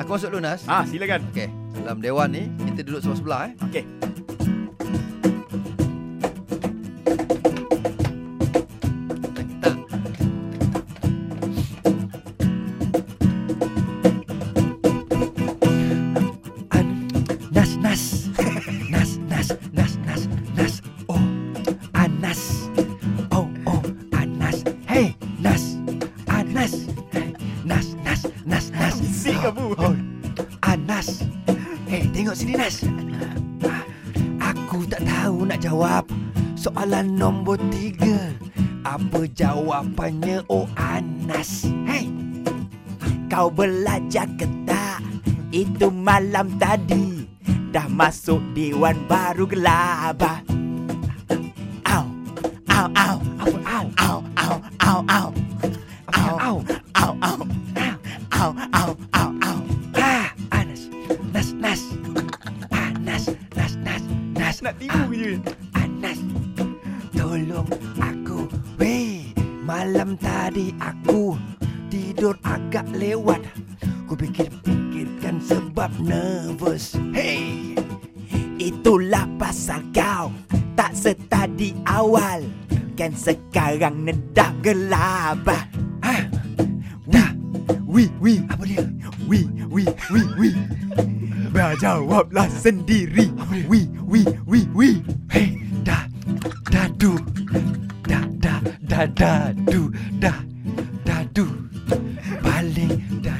Aku masuk dulu Nas. Ah, silakan. Okey. Dalam dewan ni kita duduk sebelah-sebelah eh. Okey. Tak. An Nas Nas Nas Nas Nas Nas Nas Oh Anas Oh oh Anas Hey Nas Anas Hey, Nas Nas Nas. Bisik kamu. Oh Anas Hey tengok sini Nas. Aku tak tahu nak jawab. Soalan nombor tiga. Apa jawapannya? Oh Anas Hey. Kau belajar ke tak? Itu malam tadi. Dah masuk Dewan Baru Gelabah. Au. Au Au. Apa au? Au Au Au au. Au? Au Nak tipu je. Anas Tolong aku. Weh Malam tadi aku Tidur agak lewat. Ku pikir-pikirkan sebab nervous. Hey Itulah pasal kau. Tak setadi awal. Kan sekarang nedah gelabah. Ha Dah Wi wi Apa dia wi wi wi wi Berjawablah sendiri. Wi wi wi wi Hei da da du. Da da da da du. Da da du. Paling da